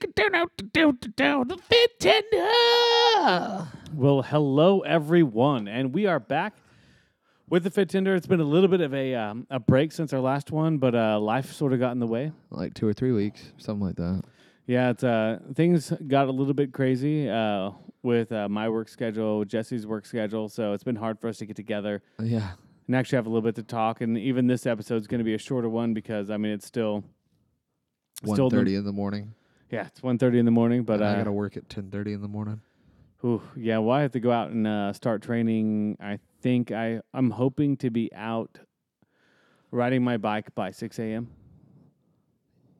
The Fit Tender. Well, hello everyone, and we are back with the Fit Tender. It's been a little bit of a um, a break since our last one, but uh, life sort of got in the way. like two or three weeks, something like that. Yeah, it's uh things got a little bit crazy uh with uh, my work schedule, Jesse's work schedule, so it's been hard for us to get together Uh, Yeah, and actually have a little bit to talk. And even this episode is going to be a shorter one because I mean it's still one still the- thirty in the morning. Yeah it's 1.30 in the morning, but and uh, I gotta work at ten thirty in the morning. Ooh, yeah, well, I have to go out and uh, start training. I think I I'm hoping to be out riding my bike by 6 a.m.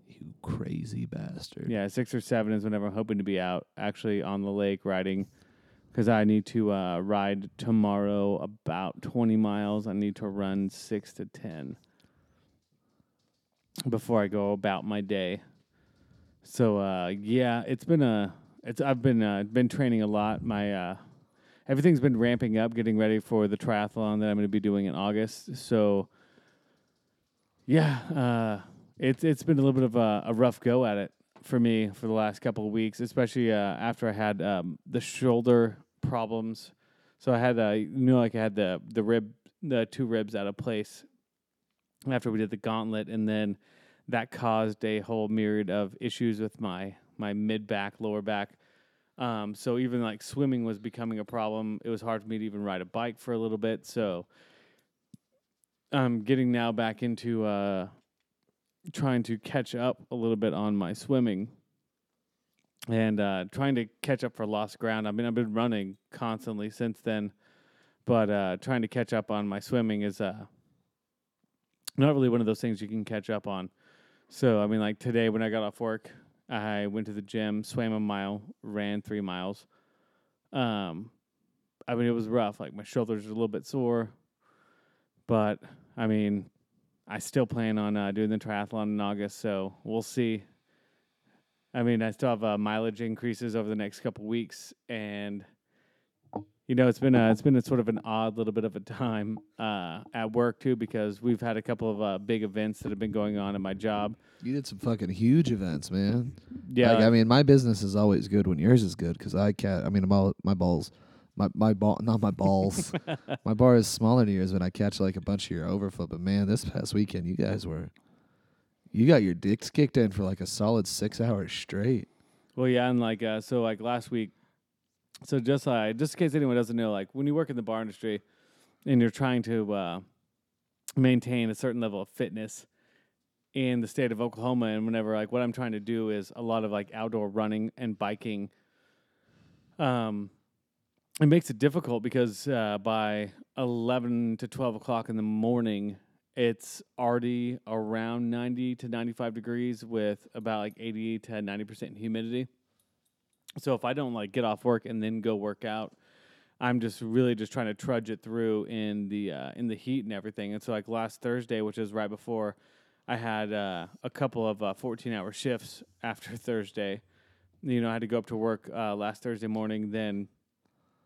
You crazy bastard. Yeah, six or seven is whenever I'm hoping to be out actually on the lake riding, because I need to uh, ride tomorrow about 20 miles. I need to run six to 10 before I go about my day. So uh, yeah, it's been a it's I've been uh, been training a lot. My uh, everything's been ramping up, getting ready for the triathlon that I'm going to be doing in August. So yeah, uh, it's it's been a little bit of a, a rough go at it for me for the last couple of weeks, especially uh, after I had um, the shoulder problems. So I had uh, you know like I had the the rib the two ribs out of place after we did the gauntlet, and then that caused a whole myriad of issues with my my mid back, lower back. Um, so even like swimming was becoming a problem. It was hard for me to even ride a bike for a little bit. So I'm getting now back into uh, trying to catch up a little bit on my swimming and uh, trying to catch up for lost ground. I mean, I've been running constantly since then, but uh, trying to catch up on my swimming is uh, not really one of those things you can catch up on. So, I mean, like today when I got off work, I went to the gym, swam a mile, ran three miles. Um, I mean, it was rough. Like my shoulders are a little bit sore, but I mean, I still plan on uh, doing the triathlon in August, so we'll see. I mean, I still have uh, mileage increases over the next couple weeks, and you know, it's been a, it's been a sort of an odd little bit of a time uh, at work too because we've had a couple of uh, big events that have been going on in my job. You did some fucking huge events, man. Yeah, Like, I mean, my business is always good when yours is good because I can't. I mean, my my balls, my my ball, not my balls. my bar is smaller than yours when I catch like a bunch of your overflow. But man, this past weekend, you guys were, you got your dicks kicked in for like a solid six hours straight. Well, yeah, and like uh, so, like last week. So just uh, just in case anyone doesn't know, like when you work in the bar industry, and you're trying to uh, maintain a certain level of fitness in the state of Oklahoma, and whenever like what I'm trying to do is a lot of like outdoor running and biking. Um, it makes it difficult because uh, by eleven to twelve o'clock in the morning, it's already around 90 to 95 degrees with about like 80 to 90% humidity. So if I don't like get off work and then go work out, I'm just really just trying to trudge it through in the uh, in the heat and everything. And so like last Thursday, which is right before I had uh, a couple of uh, 14 hour shifts after Thursday. You know, I had to go up to work uh, last Thursday morning. Then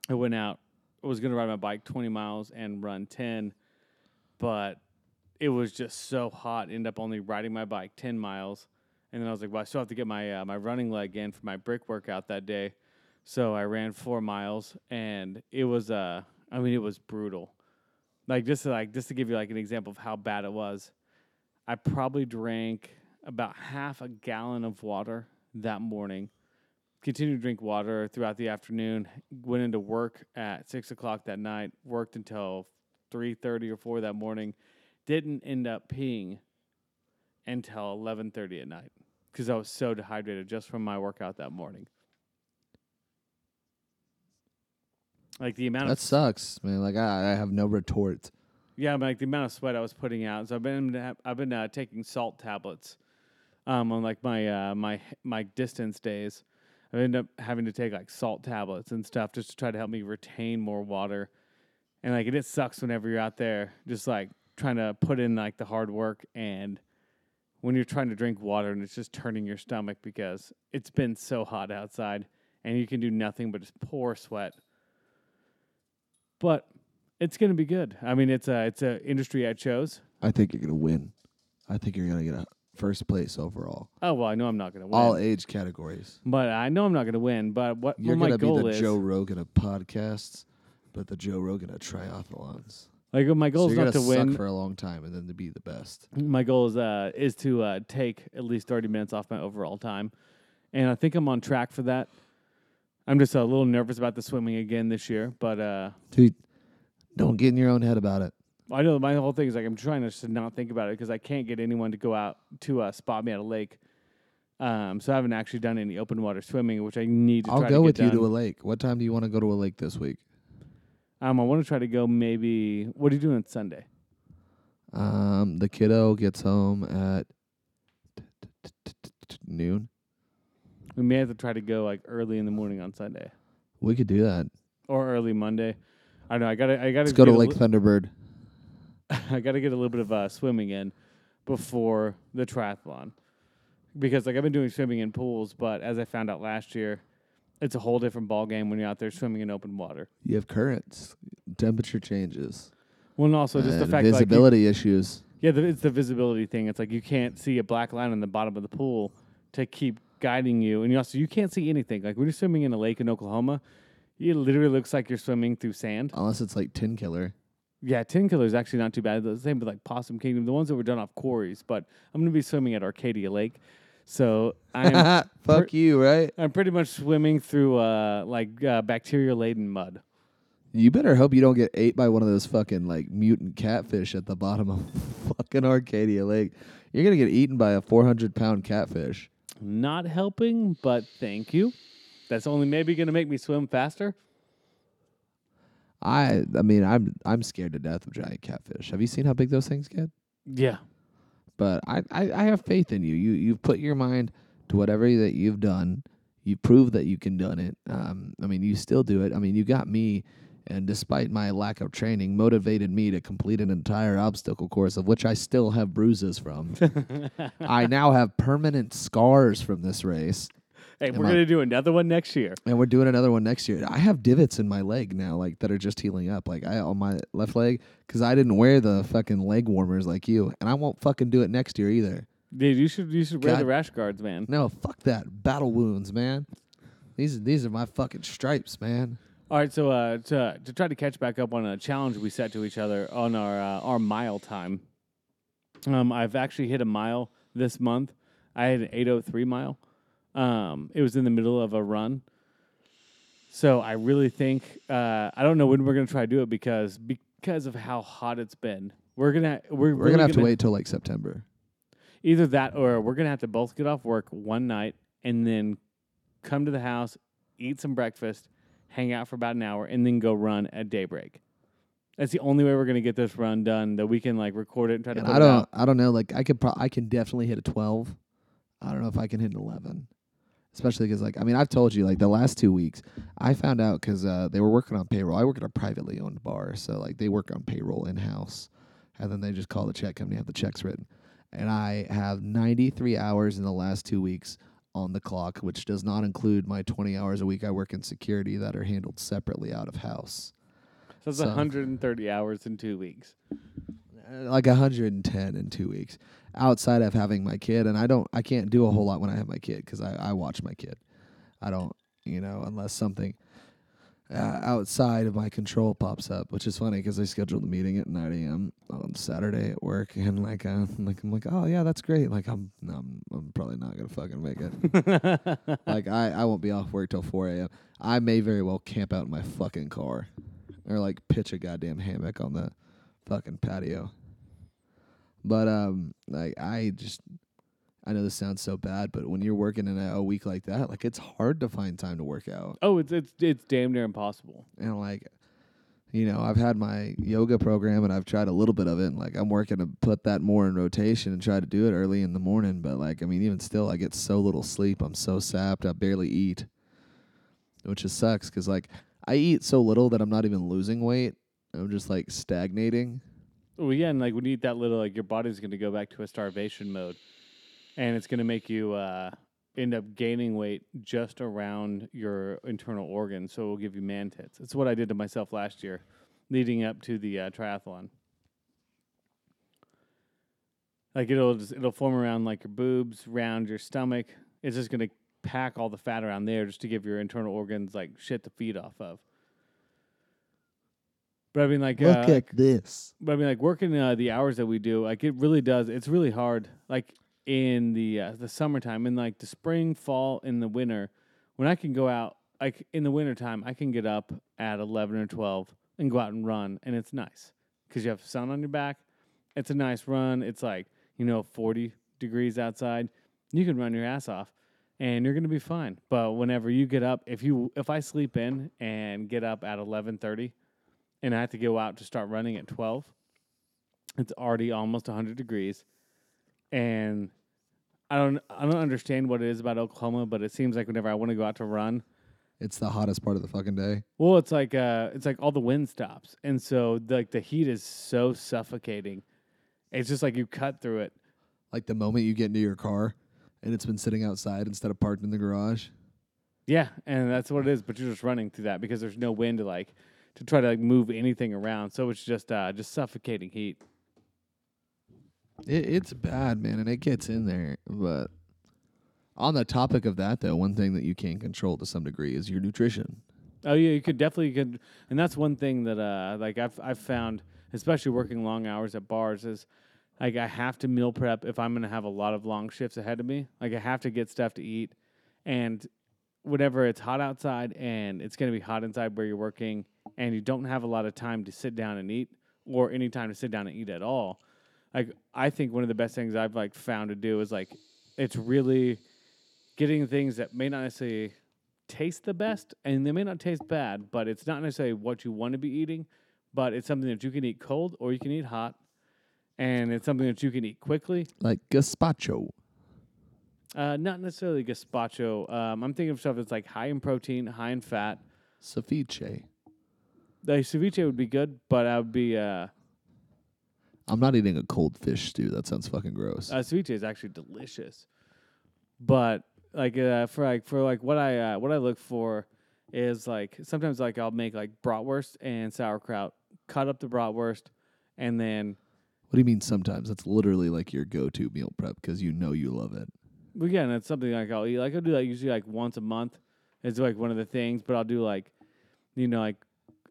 I went out. I was going to ride my bike 20 miles and run 10, but it was just so hot. Ended up only riding my bike 10 miles. And then I was like, well, I still have to get my uh, my running leg in for my brick workout that day. So I ran four miles, and it was uh, I mean, it was brutal. Like just to, like just to give you like an example of how bad it was, I probably drank about half a gallon of water that morning. Continued to drink water throughout the afternoon. Went into work at six o'clock that night. Worked until three thirty or four that morning. Didn't end up peeing until eleven thirty at night because I was so dehydrated just from my workout that morning. Like the amount That of sucks, man. Like I, I have no retort. yeah, but like the amount of sweat I was putting out. So I've been I've been uh, taking salt tablets um, on like my uh, my my distance days. I ended up having to take like salt tablets and stuff just to try to help me retain more water. And like it just sucks whenever you're out there just like trying to put in like the hard work and when you're trying to drink water and it's just turning your stomach because it's been so hot outside and you can do nothing but just pour sweat. But it's going to be good. I mean, it's a it's a industry I chose. I think you're gonna win. I think you're gonna get a first place overall, Oh well, I know I'm not going to win. all age categories. but I know I'm not going to win. But what, You're what my gonna be the is, Joe Rogan of podcasts, but the Joe Rogan of triathlons. Like my goal so is you're not to gonna win. for a long time and then to be the best. my goal is uh is to uh take at least 30 minutes off my overall time, and I think I'm on track for that. I'm just a little nervous about the swimming again this year, but uh Dude, don't get in your own head about it. I know my whole thing is like I'm trying to just not think about it because I can't get anyone to go out to uh, spot me at a lake. Um, so I haven't actually done any open water swimming, which I need to I'll try go to with get you done. to a lake. What time do you want to go to a lake this week? Um, I want to try to go maybe. What are you doing on Sunday? Um, the kiddo gets home at noon. We may have to try to go like early in the morning on Sunday We could do that. or early Monday. I don't know. I gotta. I gotta Let's go to get a Lake li- Thunderbird. I got to get a little bit of uh, swimming in before the triathlon because like I've been doing swimming in pools, but as I found out last year, it's a whole different ball game when you're out there swimming in open water. You have currents, temperature changes, Well, and also just the fact that, like, you- visibility issues. yeah, the, it's the visibility thing. It's like you can't see a black line on the bottom of the pool to keep guiding you, and you also you can't see anything. Like when you're swimming in a lake in Oklahoma, it literally looks like you're swimming through sand. Unless it's like Tenkiller. Yeah, Tenkiller is actually not too bad. The same with like Possum Kingdom, the ones that were done off quarries. But I'm going to be swimming at Arcadia Lake, so I'm Fuck you, right? I'm pretty much swimming through uh like uh, bacteria laden mud. You better hope you don't get ate by one of those fucking like mutant catfish at the bottom of fucking Arcadia Lake. You're gonna get eaten by a 400 pound catfish. Not helping, but thank you. That's only maybe going to make me swim faster. I, I mean, I'm I'm scared to death of giant catfish. Have you seen how big those things get? Yeah. But I, I, I have faith in you. You, you've put your mind to whatever that you've done. You prove that you can done it. Um, I mean, you still do it. I mean, you got me, and despite my lack of training, motivated me to complete an entire obstacle course of which I still have bruises from. I now have permanent scars from this race, Hey, we're I- going to do another one next year. and we're doing another one next year. I have divots in my leg now, like that are just healing up, like I on my left leg, because I didn't wear the fucking leg warmers like you, and I won't fucking do it next year either. Dude, you should you should wear God. the rash guards, man. No, fuck that. Battle wounds, man. These these are my fucking stripes, man. All right, so uh, to to try to catch back up on a challenge we set to each other on our uh, our mile time. Um, I've actually hit a mile this month. I had an 803 mile. Um, it was in the middle of a run. So I really think uh, I don't know when we're gonna try to do it because because of how hot it's been. We're gonna we're, We're really gonna have to wait till like September. either that or we're gonna have to both get off work one night and then come to the house, eat some breakfast, hang out for about an hour, and then go run at daybreak. That's the only way we're gonna get this run done. That we can like record it and try to And put I don't. I don't know. Like I could pro- I can definitely hit a twelve. I don't know if I can hit an eleven. Especially because like I mean I've told you like the last two weeks I found out because uh, they were working on payroll. I work at a privately owned bar, so like they work on payroll in house, and then they just call the check company, have the checks written, and I have ninety three hours in the last two weeks on the clock, which does not include my twenty hours a week I work in security that are handled separately out of house. So it's so- 130 hours in two weeks. Uh, like 110 in two weeks outside of having my kid and i don't i can't do a whole lot when i have my kid because I, I watch my kid. I don't you know unless something uh, outside of my control pops up which is funny because i scheduled a meeting at 9 a.m on saturday at work and like, uh, like i'm like oh yeah that's great. Like i'm no, I'm, I'm probably not gonna fucking make it. Like I, I won't be off work till 4 a.m i may very well camp out in my fucking car or like pitch a goddamn hammock on the fucking patio but um, like I just, I know this sounds so bad, but when you're working in a, a week like that, like it's hard to find time to work out. oh, it's it's it's damn near impossible. And like, you know, I've had my yoga program and I've tried a little bit of it, and like I'm working to put that more in rotation and try to do it early in the morning. But like, I mean, even still, I get so little sleep. I'm so sapped. I barely eat, which just sucks because like I eat so little that I'm not even losing weight. I'm just like stagnating. Well, yeah, and like you eat that little, like your body's going to go back to a starvation mode, and it's going to make you uh, end up gaining weight just around your internal organs. So it will give you man tits. It's what I did to myself last year, leading up to the uh, triathlon. Like it'll just it'll form around like your boobs, around your stomach. It's just gonna pack all the fat around there just to give your internal organs like shit to feed off of. But I mean, like, Look uh, at this. but I mean, like working uh, the hours that we do, like it really does. It's really hard. Like in the uh, the summertime, in like the spring, fall, in the winter, when I can go out, like in the wintertime, I can get up at eleven or twelve and go out and run, and it's nice because you have sun on your back. It's a nice run. It's like you know forty degrees outside. You can run your ass off, and you're gonna be fine. But whenever you get up, if you if I sleep in and get up at eleven thirty and I have to go out to start running at 12, it's already almost 100 degrees. And I don't I don't understand what it is about Oklahoma, but it seems like whenever I want to go out to run, It's the hottest part of the fucking day. well, it's like uh it's like all the wind stops. And so the, like the heat is so suffocating. It's just like you cut through it. Like the moment you get into your car and it's been sitting outside instead of parked in the garage. Yeah, and that's what it is, but you're just running through that because there's no wind to like to try to like move anything around. So it's just uh just suffocating heat. It, it's bad, man, and it gets in there. But on the topic of that, though, one thing that you can control to some degree is your nutrition. Oh yeah, you could definitely could, and that's one thing that uh like I've I've found, especially working long hours at bars, is like I have to meal prep if I'm gonna have a lot of long shifts ahead of me. Like I have to get stuff to eat, and whenever it's hot outside and it's gonna be hot inside where you're working, and you don't have a lot of time to sit down and eat, or any time to sit down and eat at all. Like I think one of the best things I've like found to do is like it's really getting things that may not necessarily taste the best and they may not taste bad, but it's not necessarily what you want to be eating, but it's something that you can eat cold or you can eat hot. And it's something that you can eat quickly. Like gazpacho. Uh, not necessarily gazpacho. Um, I'm thinking of stuff that's like high in protein, high in fat. Ceviche. The ceviche would be good, but I would be uh, I'm not eating a cold fish stew. That sounds fucking gross. uh, ceviche is actually delicious. But like uh, for like for like what I uh, what I look for is like sometimes like I'll make like bratwurst and sauerkraut, cut up the bratwurst, and then what do you mean sometimes? That's literally like your go-to meal prep because you know you love it. Yeah, it's something like I'll eat. Like I'll do that usually like once a month. It's like one of the things, but I'll do like, you know, like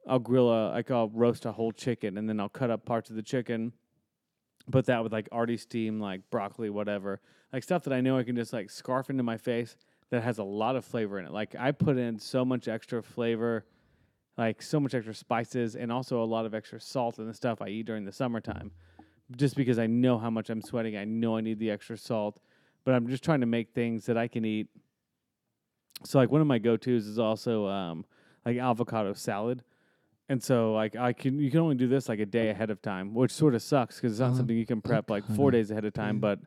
I'll grill a like I'll roast a whole chicken and then I'll cut up parts of the chicken, put that with like already steamed like broccoli, whatever, like stuff that I know I can just like scarf into my face that has a lot of flavor in it. Like I put in so much extra flavor, like so much extra spices, and also a lot of extra salt in the stuff I eat during the summertime, just because I know how much I'm sweating. I know I need the extra salt but I'm just trying to make things that I can eat. So like one of my go tos is also um, like avocado salad, and so like I can you can only do this like a day ahead of time, which sort of sucks because it's not something you can prep like four days ahead of time. But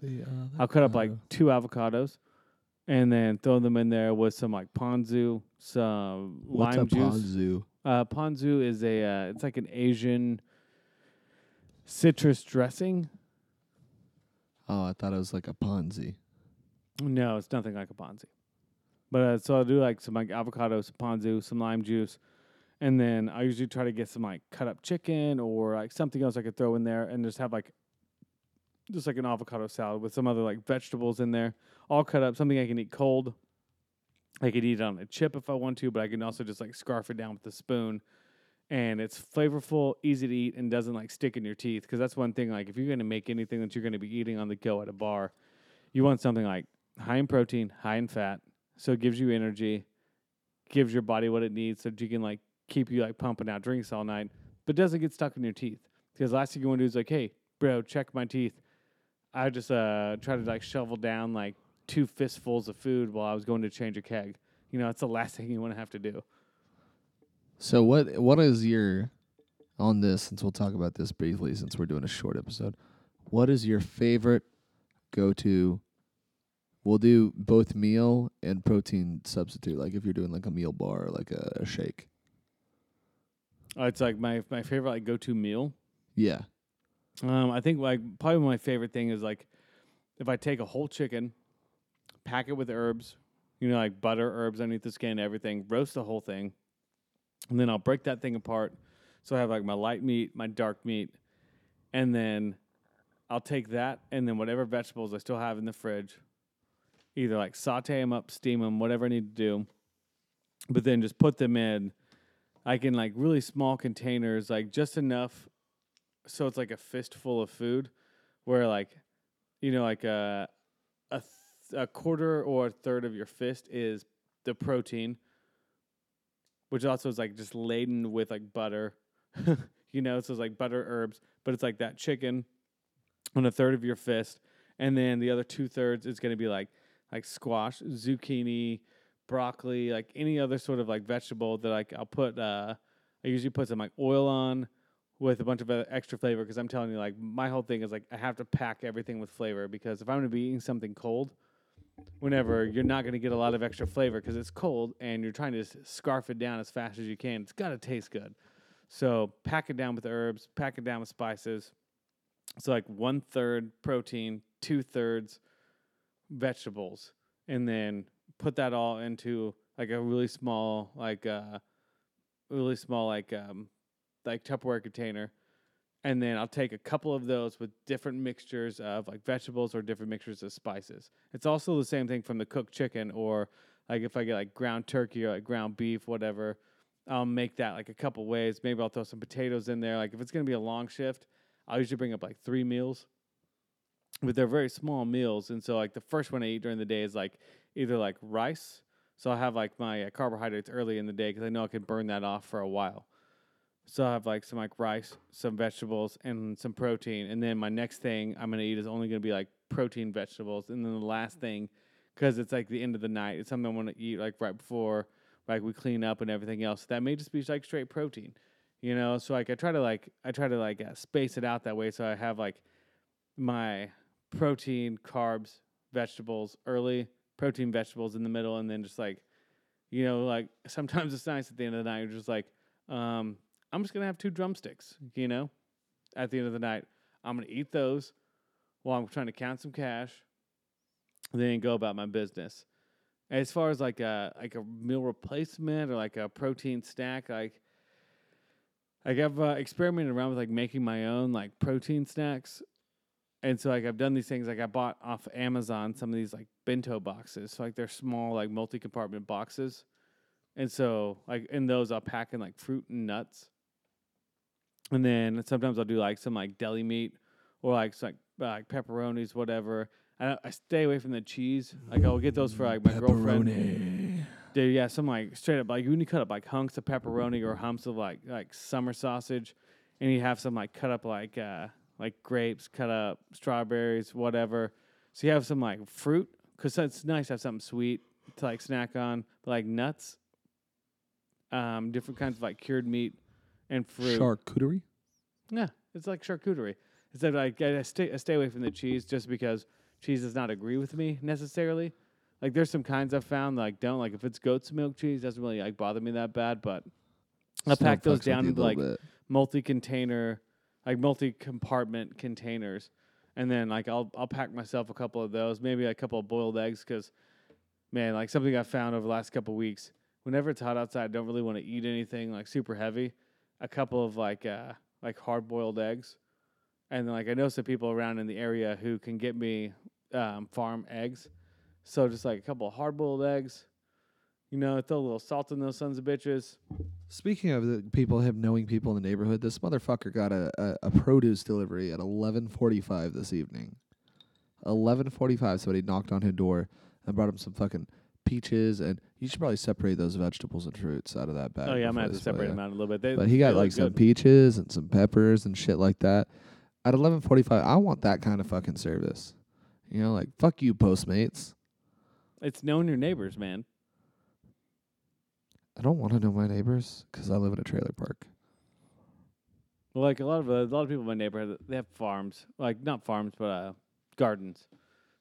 I'll cut up like two avocados, and then throw them in there with some like ponzu, some What's lime a juice. ponzu? Uh, ponzu is a uh, it's like an Asian citrus dressing. Oh, I thought it was like a Ponzi. No, it's nothing like a Ponzi. But uh, so I'll do like some like avocado, some ponzu, some lime juice, and then I usually try to get some like cut up chicken or like something else I could throw in there, and just have like just like an avocado salad with some other like vegetables in there, all cut up, something I can eat cold. I could eat it on a chip if I want to, but I can also just like scarf it down with a spoon. And it's flavorful, easy to eat, and doesn't like stick in your teeth. Because that's one thing. Like if you're gonna make anything that you're gonna be eating on the go at a bar, you want something like high in protein, high in fat, so it gives you energy, gives your body what it needs, so that you can like keep you like pumping out drinks all night, but doesn't get stuck in your teeth. Because last thing you want to do is like, hey, bro, check my teeth. I just uh try to like shovel down like two fistfuls of food while I was going to change a keg. You know, it's the last thing you want to have to do. So what what is your on this since we'll talk about this briefly since we're doing a short episode. What is your favorite go to we'll do both meal and protein substitute, like if you're doing like a meal bar or like a, a shake. Uh, it's like my my favorite like go to meal. Yeah. Um, I think like probably my favorite thing is like if I take a whole chicken, pack it with herbs, you know, like butter, herbs underneath the skin, everything, roast the whole thing, and then I'll break that thing apart. So I have like my light meat, my dark meat, and then I'll take that and then whatever vegetables I still have in the fridge, either like saute them up, steam them, whatever I need to do, but then just put them in, like in like really small containers, like just enough, so it's like a fistful of food, where like, you know, like a a, th- a quarter or a third of your fist is the protein, which also is like just laden with like butter, you know, so it's like butter herbs, but it's like that chicken on a third of your fist, and then the other two thirds is going to be like like squash, zucchini, broccoli, like any other sort of like vegetable that like I'll put. Uh, I usually put some like oil on with a bunch of extra flavor because I'm telling you, like my whole thing is like I have to pack everything with flavor because if I'm going to be eating something cold, whenever you're not going to get a lot of extra flavor because it's cold and you're trying to scarf it down as fast as you can. It's got to taste good. So pack it down with herbs, pack it down with spices. So like one third protein, two thirds vegetables, and then put that all into like a really small, like uh, really small, like um, like Tupperware container, and then I'll take a couple of those with different mixtures of like vegetables or different mixtures of spices. It's also the same thing from the cooked chicken or like if I get like ground turkey or like ground beef, whatever. I'll make that like a couple ways. Maybe I'll throw some potatoes in there. Like if it's gonna be a long shift, I'll usually bring up like three meals. But they're very small meals, and so like the first one I eat during the day is like either like rice. So I have like my uh, carbohydrates early in the day because I know I can burn that off for a while. So I have like some like rice, some vegetables, and some protein. And then my next thing I'm gonna eat is only gonna be like protein vegetables. And then the last thing, because it's like the end of the night, it's something I want to eat like right before like we clean up and everything else. That may just be like straight protein, you know. So like I try to like I try to like uh, space it out that way so I have like my protein, carbs, vegetables early, protein, vegetables in the middle, and then just like you know like sometimes it's nice at the end of the night. You're just like um, I'm just gonna have two drumsticks, you know. At the end of the night, I'm gonna eat those while I'm trying to count some cash, then go about my business. As far as like a like a meal replacement or like a protein snack, like like I've uh, experimented around with like making my own like protein snacks, and so like I've done these things. Like I bought off Amazon some of these like bento boxes, so like they're small like multi compartment boxes, and so like in those I'll pack in like fruit and nuts, and then sometimes I'll do like some like deli meat or like some, like like pepperonis, whatever. I, I stay away from the cheese. Like I'll get those for like my girlfriend. Dude, yeah, some like straight up like when you cut up like hunks of pepperoni or humps of like like summer sausage, and you have some like cut up like uh like grapes, cut up strawberries, whatever. So you have some like fruit because it's nice to have something sweet to like snack on, but like nuts, um, different kinds of like cured meat and fruit. Charcuterie. Yeah, it's like charcuterie. Instead, like I I stay I stay away from the cheese just because cheese does not agree with me necessarily. Like there's some kinds I've found that like don't like if it's goat's milk cheese doesn't really like bother me that bad, but I pack those down into like bit. multi-container, like multi-compartment containers, and then like I'll I'll pack myself a couple of those, maybe a couple of boiled eggs, because man, like something I found over the last couple of weeks. Whenever it's hot outside, I don't really want to eat anything like super heavy. A couple of like uh like hard boiled eggs, and then like I know some people around in the area who can get me um, farm eggs. So just like a couple of hard boiled eggs, you know, throw a little salt in those sons of bitches. Speaking of the people have knowing people in the neighborhood, this motherfucker got a, a, a produce delivery at eleven forty five this evening. Eleven forty five, somebody knocked on his door and brought him some fucking peaches and you should probably separate those vegetables and fruits out of that bag. Oh yeah, I'm gonna have to separate them out a little bit. They, But he got like some good. peaches and some peppers and shit like that. At eleven forty five, I want that kind of fucking service. You know, like fuck you, Postmates. It's knowing your neighbors, man. I don't want to know my neighbors 'cause I live in a trailer park. Well, like a lot of uh, a lot of people in my neighborhood, they have farms, like not farms, but uh, gardens.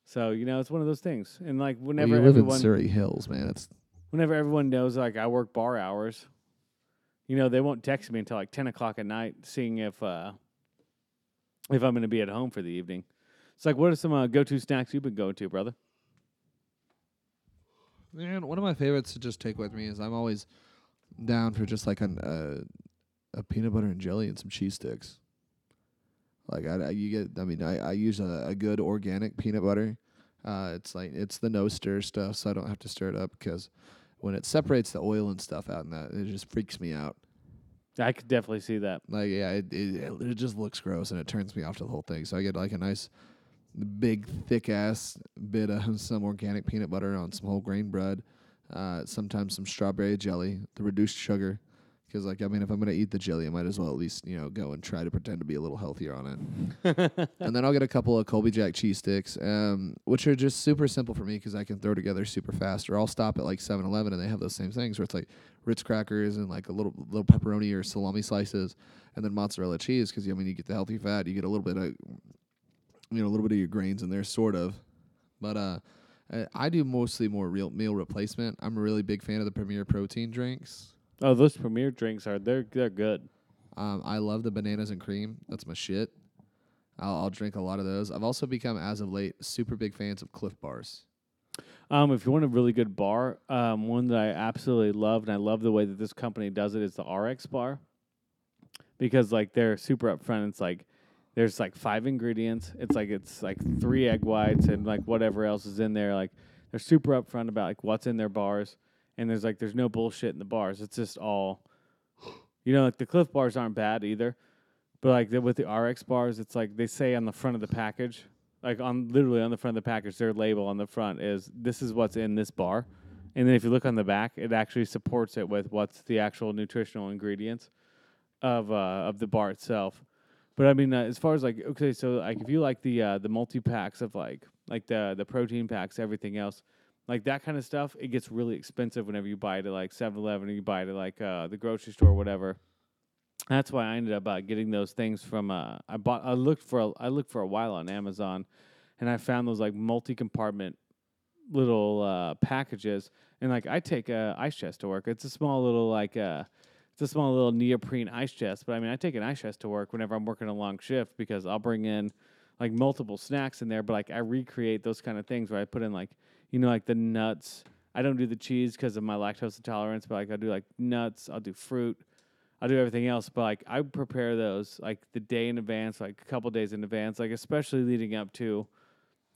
So you know, it's one of those things. And like Well, whenever you live in Surrey Hills, man. It's whenever everyone knows like I work bar hours, you know, they won't text me until like ten o'clock at night, seeing if uh, if I'm going to be at home for the evening. It's like, what are some uh, go-to snacks you've been going to, brother? Man, one of my favorites to just take with me is I'm always down for just like an uh, a peanut butter and jelly and some cheese sticks. Like I, I you get. I mean, I, I use a, a good organic peanut butter. Uh, it's like it's the no stir stuff, so I don't have to stir it up because when it separates the oil and stuff out, and that it just freaks me out. I could definitely see that. Like yeah, it, it it just looks gross and it turns me off to the whole thing. So I get like a nice big thick ass bit of some organic peanut butter on some whole grain bread. Uh, sometimes some strawberry jelly, the reduced sugar. Because like I mean, if I'm gonna eat the jelly, I might as well at least you know go and try to pretend to be a little healthier on it. and then I'll get a couple of Colby Jack cheese sticks, um, which are just super simple for me because I can throw together super fast. Or I'll stop at like 7-Eleven and they have those same things where it's like Ritz crackers and like a little little pepperoni or salami slices, and then mozzarella cheese. Because I mean, you get the healthy fat, you get a little bit of you know a little bit of your grains in there, sort of. But uh, I- do mostly more real meal replacement. I'm a really big fan of the Premier Protein drinks. Oh, those premier drinks are they're they're good. Um, I love the bananas and cream. That's my shit. I'll, I'll drink a lot of those. I've also become, as of late, super big fans of Clif Bars. Um, if you want a really good bar, um, one that I absolutely love, and I love the way that this company does it, is the RX bar. Because like they're super upfront. It's like there's like five ingredients. It's like it's like three egg whites and like whatever else is in there. Like they're super upfront about like what's in their bars. And there's like there's no bullshit in the bars. It's just all you know, like the Clif bars aren't bad either. But like the, with the RX bars, it's like they say on the front of the package, like on literally on the front of the package, their label on the front is this is what's in this bar. And then if you look on the back, it actually supports it with what's the actual nutritional ingredients of uh, of the bar itself. But I mean, uh, as far as like okay, so like if you like the uh, the multi packs of like like the the protein packs, everything else, like that kind of stuff, it gets really expensive whenever you buy it at like 7-Eleven or you buy it at like uh, the grocery store or whatever. That's why I ended up uh, getting those things from. Uh, I bought. I looked for. A, I looked for a while on Amazon, and I found those like multi-compartment little uh, packages. And like I take a ice chest to work. It's a small little like uh, it's a small little neoprene ice chest. But I mean, I take an ice chest to work whenever I'm working a long shift because I'll bring in like multiple snacks in there. But like I recreate those kind of things where I put in like you know like the nuts. I don't do the cheese because of my lactose intolerance, but like I do like nuts. I'll do fruit. I'll do everything else, but like I prepare those like the day in advance, like a couple days in advance, like especially leading up to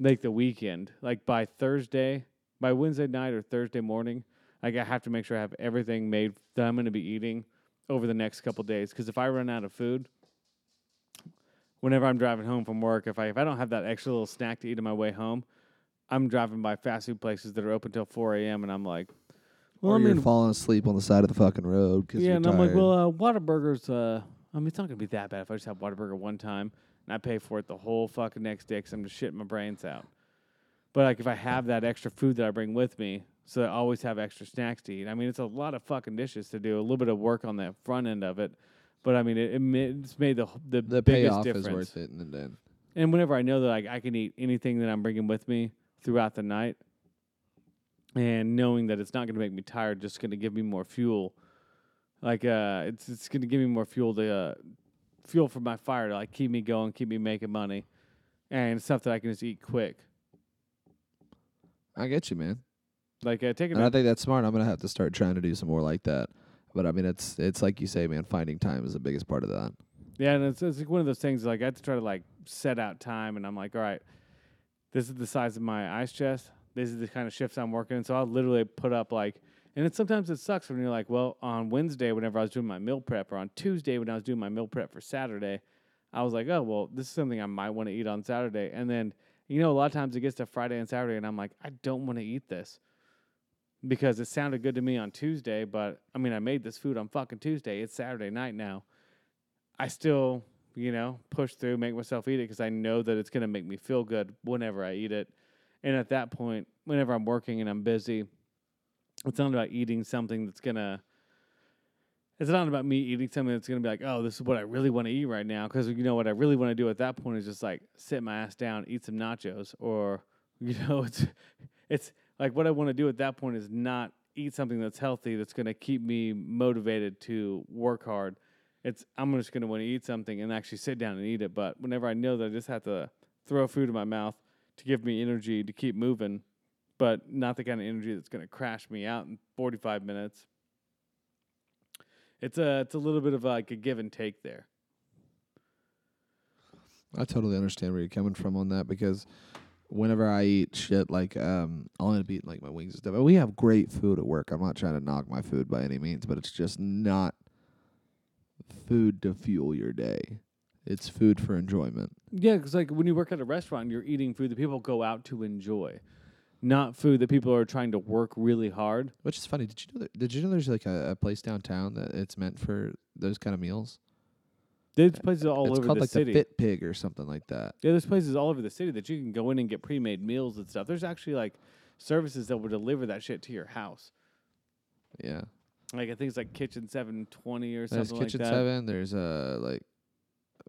like the weekend. Like by Thursday, by Wednesday night or Thursday morning, like I have to make sure I have everything made that I'm going to be eating over the next couple days. Because if I run out of food, whenever I'm driving home from work, if I if I don't have that extra little snack to eat on my way home, I'm driving by fast food places that are open till 4 a.m. and I'm like, well, or I you're falling asleep on the side of the fucking road because yeah, and I'm like, well, uh, Whataburger's. Uh, I mean, it's not gonna be that bad if I just have Whataburger one time and I pay for it the whole fucking next day because I'm just shitting my brains out. But like, if I have that extra food that I bring with me, so I always have extra snacks to eat. I mean, it's a lot of fucking dishes to do. A little bit of work on the front end of it, but I mean, it, it it's made the the, the biggest payoff difference. is worth it. And then And whenever I know that like, I can eat anything that I'm bringing with me throughout the night, and knowing that it's not going to make me tired, just going to give me more fuel. Like uh, it's it's going to give me more fuel to uh, fuel for my fire to like keep me going, keep me making money, and stuff that I can just eat quick. I get you, man. Like uh, taking And I think that's smart. I'm gonna have to start trying to do some more like that. But I mean, it's it's like you say, man. Finding time is the biggest part of that. yeah, and it's it's like one of those things. Like I have to try to like set out time, and I'm like, all right, this is the size of my ice chest. This is the kind of shifts I'm working. in. So I'll literally put up like, and it sometimes it sucks when you're like, well, on Wednesday whenever I was doing my meal prep, or on Tuesday when I was doing my meal prep for Saturday, I was like, oh well, this is something I might want to eat on Saturday, and then you know a lot of times it gets to Friday and Saturday, and I'm like, I don't want to eat this because it sounded good to me on Tuesday, but I mean, I made this food on fucking Tuesday. It's Saturday night now. I still, you know, push through, make myself eat it because I know that it's going to make me feel good whenever I eat it. And at that point, whenever I'm working and I'm busy, it's not about eating something that's going to, it's not about me eating something that's going to be like, oh, this is what I really want to eat right now. Because, you know, what I really want to do at that point is just like sit my ass down, eat some nachos, or, you know, it's, it's, like what I want to do at that point is not eat something that's healthy that's going to keep me motivated to work hard. It's I'm just going to want to eat something and actually sit down and eat it. But whenever I know that I just have to throw food in my mouth to give me energy to keep moving, but not the kind of energy that's going to crash me out in 45 minutes. It's a it's a little bit of like a give and take there. I totally understand where you're coming from on that because whenever I eat shit like um I'll end up eating like my wings and stuff. And we have great food at work. I'm not trying to knock my food by any means, but it's just not food to fuel your day. It's food for enjoyment. Yeah, because like when you work at a restaurant, you're eating food that people go out to enjoy, not food that people are trying to work really hard. Which is funny. Did you know that, did you know there's like a, a place downtown that it's meant for those kind of meals? There's places all it's over called the like city. the Fit Pig or something like that. Yeah, there's places all over the city that you can go in and get pre-made meals and stuff. There's actually like services that will deliver that shit to your house. Yeah. Like I think it's like Kitchen Seven Twenty or There's something Kitchen like that. Seven. There's uh like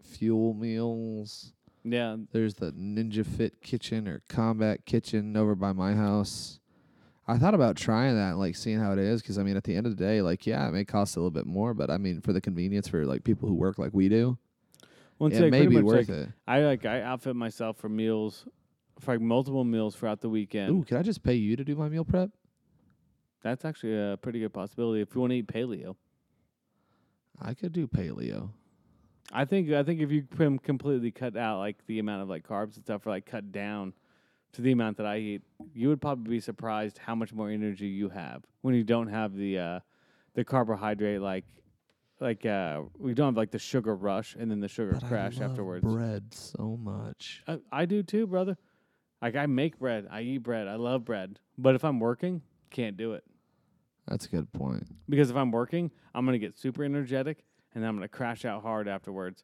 fuel meals. Yeah, There's the Ninja Fit Kitchen or Combat Kitchen over by my house. I thought about trying that, like seeing how it is, because I mean, at the end of the day, like, yeah, it may cost a little bit more, but I mean, for the convenience for like people who work like we do, Well, it like may be much worth like it. I like I outfit myself for meals, for like multiple meals throughout the weekend. Ooh, can I just pay you to do my meal prep? That's actually a pretty good possibility if you want to eat paleo. I could do paleo. I think I think if you completely cut out like the amount of like carbs and stuff, or like cut down to the amount that I eat, you would probably be surprised how much more energy you have when you don't have the uh, the carbohydrate like like uh, we don't have like the sugar rush and then the sugar But crash I love afterwards. bread so much. I, I do too, brother. Like I make bread, I eat bread, I love bread, but if I'm working, can't do it That's a good point. because if I'm working, I'm gonna get super energetic and then I'm gonna crash out hard afterwards.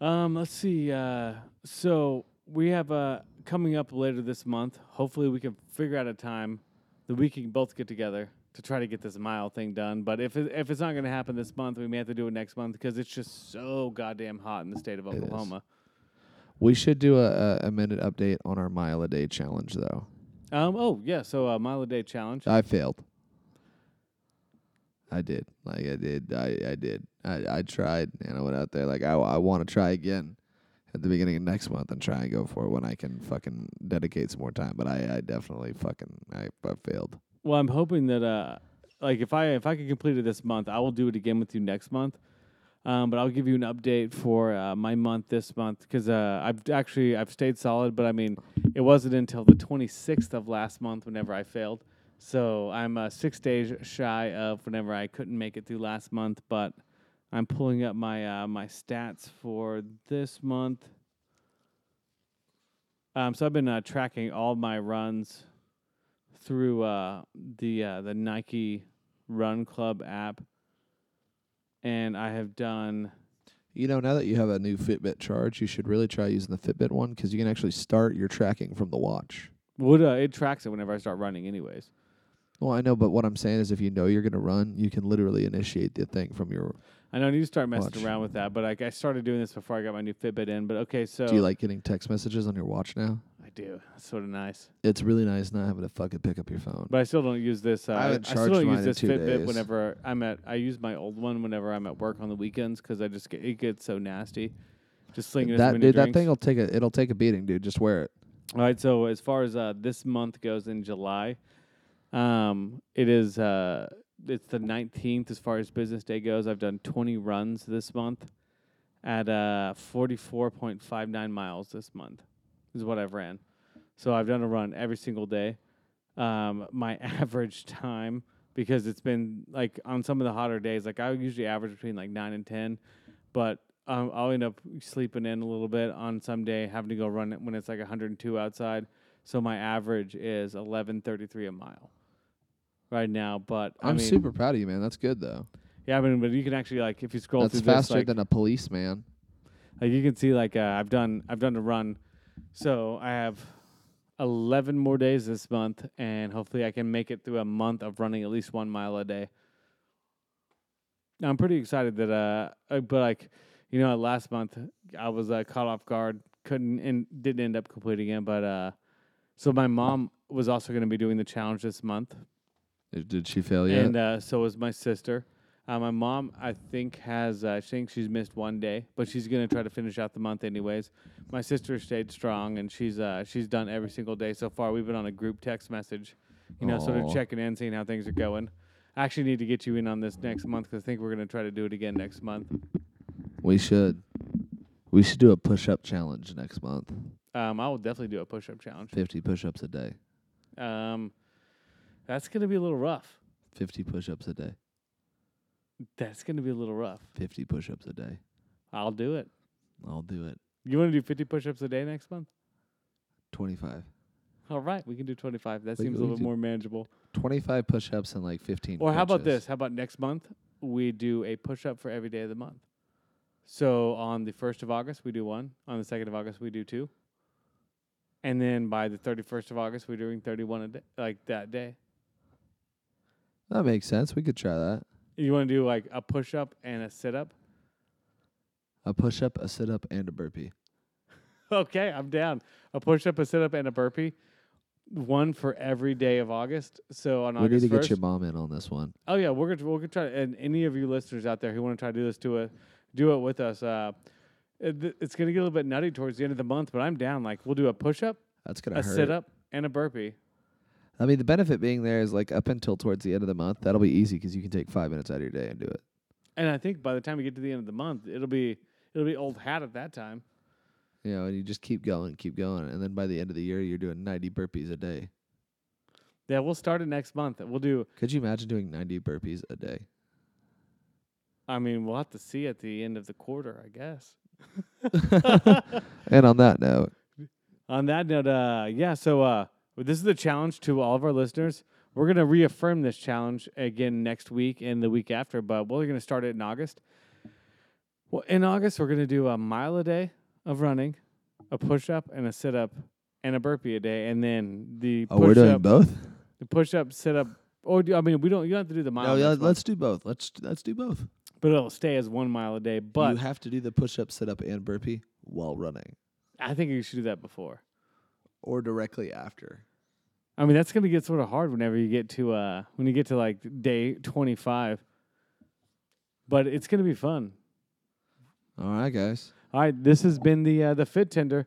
Um, let's see. Uh, so we have uh coming up later this month. Hopefully, we can figure out a time that we can both get together to try to get this mile thing done. But if it, if it's not gonna happen this month, we may have to do it next month because it's just so goddamn hot in the state of It is. Oklahoma. We should do a, a, a minute update on our mile a day challenge, though. Um. Oh yeah. So uh, mile a day challenge. I failed. I did. Like I did. I I did. I I tried and I went out there like I I want to try again at the beginning of next month and try and go for it when I can fucking dedicate some more time. But I I definitely fucking I, I failed. Well, I'm hoping that uh, like if I if I can complete it this month, I will do it again with you next month. Um, but I'll give you an update for uh, my month this month because uh, I've actually I've stayed solid. But I mean, it wasn't until the 26th of last month whenever I failed. So I'm uh, six days shy of whenever I couldn't make it through last month. But I'm pulling up my uh, my stats for this month. Um, so I've been uh, tracking all my runs through uh, the uh, the Nike Run Club app, and I have done. You know, now that you have a new Fitbit charge, you should really try using the Fitbit one because you can actually start your tracking from the watch. Would uh, it tracks it whenever I start running, anyways. Well, I know, but what I'm saying is, if you know you're gonna run, you can literally initiate the thing from your. I know I need to start messing Watch. around with that, but like I started doing this before I got my new Fitbit in. But okay, so Do you like getting text messages on your watch now? I do. That's sort of nice, It's really nice not having to fucking pick up your phone. but I still don't use this. Uh, I haven't still charged don't mine use in this two Fitbit days. whenever I'm at. I use my old one whenever I'm at work on the weekends because I just get it gets so nasty. Just slinging as that many dude, that drinks. thing will take a it'll take a beating, dude. Just wear it. All right, so as far as uh, this month goes in July, um, it is uh, it's the nineteenth as far as business day goes. I've done twenty runs this month at uh, forty four point five nine miles this month is what I've ran. So I've done a run every single day. Um, my average time because it's been like on some of the hotter days, like I usually average between like nine and ten, but um, I'll end up sleeping in a little bit on some day, having to go run it when it's like 102 outside. So my average is 11:33 a mile right now. But I I'm mean, super proud of you, man. That's good though. yeah, I mean, but you can actually like if you scroll That's through faster this, like, than a policeman. like you can see like uh, I've done I've done a run, so I have 11 more days this month, and hopefully I can make it through a month of running at least one mile a day. I'm pretty excited that uh, uh, but like you know, last month I was uh, caught off guard, couldn't and didn't end up completing it, but uh, so my mom was also going to be doing the challenge this month, Did- she fail yet? and uh, so was my sister. Uh, my mom, I think, has uh, I think she's missed one day, but she's gonna try to finish out the month anyways. My sister stayed strong, and she's uh, she's done every single day so far. We've been on a group text message, you know, sort of Aw. checking in, seeing how things are going. I actually need to get you in on this next month because I think we're gonna try to do it again next month. we should. We should do a push up challenge next month. Um, I will definitely do a push up challenge. 50 push ups a day. Um, that's gonna be a little rough. 50 push ups a day. That's gonna be a little rough. 50 push ups a day. I'll do it. I'll do it. You want to do 50 push-ups a day next month? 25. All right, we can do 25. That seems a we little do- more manageable. 25 push ups and like 15. Or how about crunches. this? How about next month we do a push-up for every day of the month? So on the 1st of August we do one, on the 2nd of August we do two. And then by the 31st of August we're doing 31 a day, like that day. That makes sense. We could try that. You want to do like a push-up and a sit-up? A push up, a sit up, and a burpee. Okay, I'm down. A push-up, a sit-up and a burpee. One for every day of August. So on we August need to 1st, get your mom in on this one. Oh yeah, we're gonna we're gonna try. And any of you listeners out there who want to try to do this, do it, do it with us. Uh, it, it's gonna get a little bit nutty towards the end of the month, but I'm down. Like we'll do a push up, That's gonna a hurt. sit up, and a burpee. I mean, the benefit being there is like up until towards the end of the month, that'll be easy because you can take five minutes out of your day and do it. And I think by the time we get to the end of the month, it'll be it'll be old hat at that time. You know, and you just keep going, keep going, and then by the end of the year, you're doing 90 burpees a day. Yeah, we'll start it next month. We'll do. Could you imagine doing 90 burpees a day? I mean, we'll have to see at the end of the quarter, I guess. And on that note, On that note, uh, yeah. So uh, this is the challenge to all of our listeners. We're gonna reaffirm this challenge again next week and the week after, but we're gonna start it in August. Well, in August, we're gonna do a mile a day of running, a push up, and a sit up, and a burpee a day, and then the oh, we're doing up, both. the push up, sit up. Or do, I mean, we don't. You don't have to do the mile. No, yeah, let's do both. Let's let's do both. but it'll stay as one mile a day. But you have to do the push up, sit up, and burpee while running, I think you should do that before. Or directly after. I mean, that's gonna get sort of hard whenever you get to uh when you get to like day twenty five. But it's gonna be fun. All right, guys. All right, this has been the uh, the FitTender.